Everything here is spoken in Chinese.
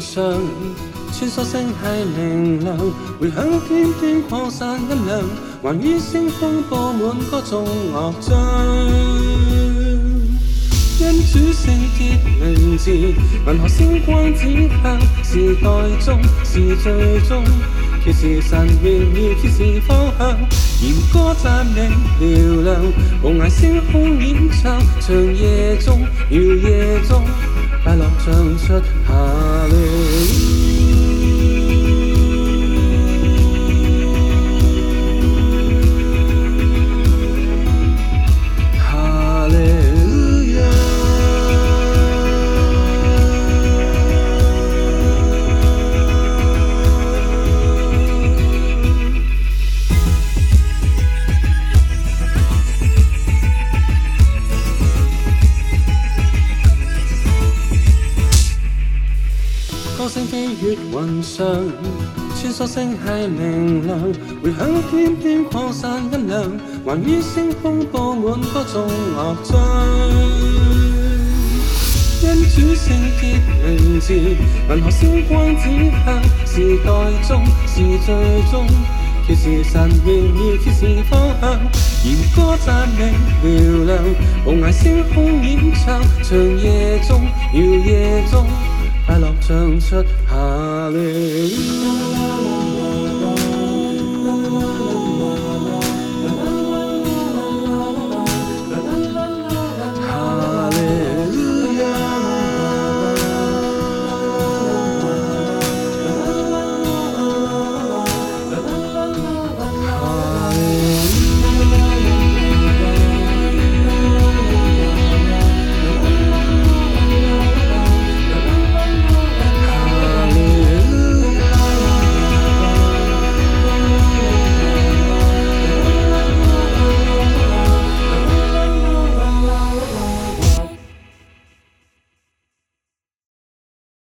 上，穿梭星系明亮，回响天边扩散音量，还于星风布满歌颂乐章。因主圣洁名字，银河星光指向时代中是最终。揭示神荣耀，揭示方向，弦歌赞美嘹亮，无涯星空演唱，长夜中，摇夜中，快乐唱出下联。歌声飞越云上，穿梭星系明亮，回响天天扩散音量，还于星空布满歌颂乐章。因主圣洁名字，银河星光指向时代中是最终，揭示神荣耀，揭示方向，弦歌赞美嘹亮，无涯星空演唱，长夜中，摇夜中。快乐唱出哈利。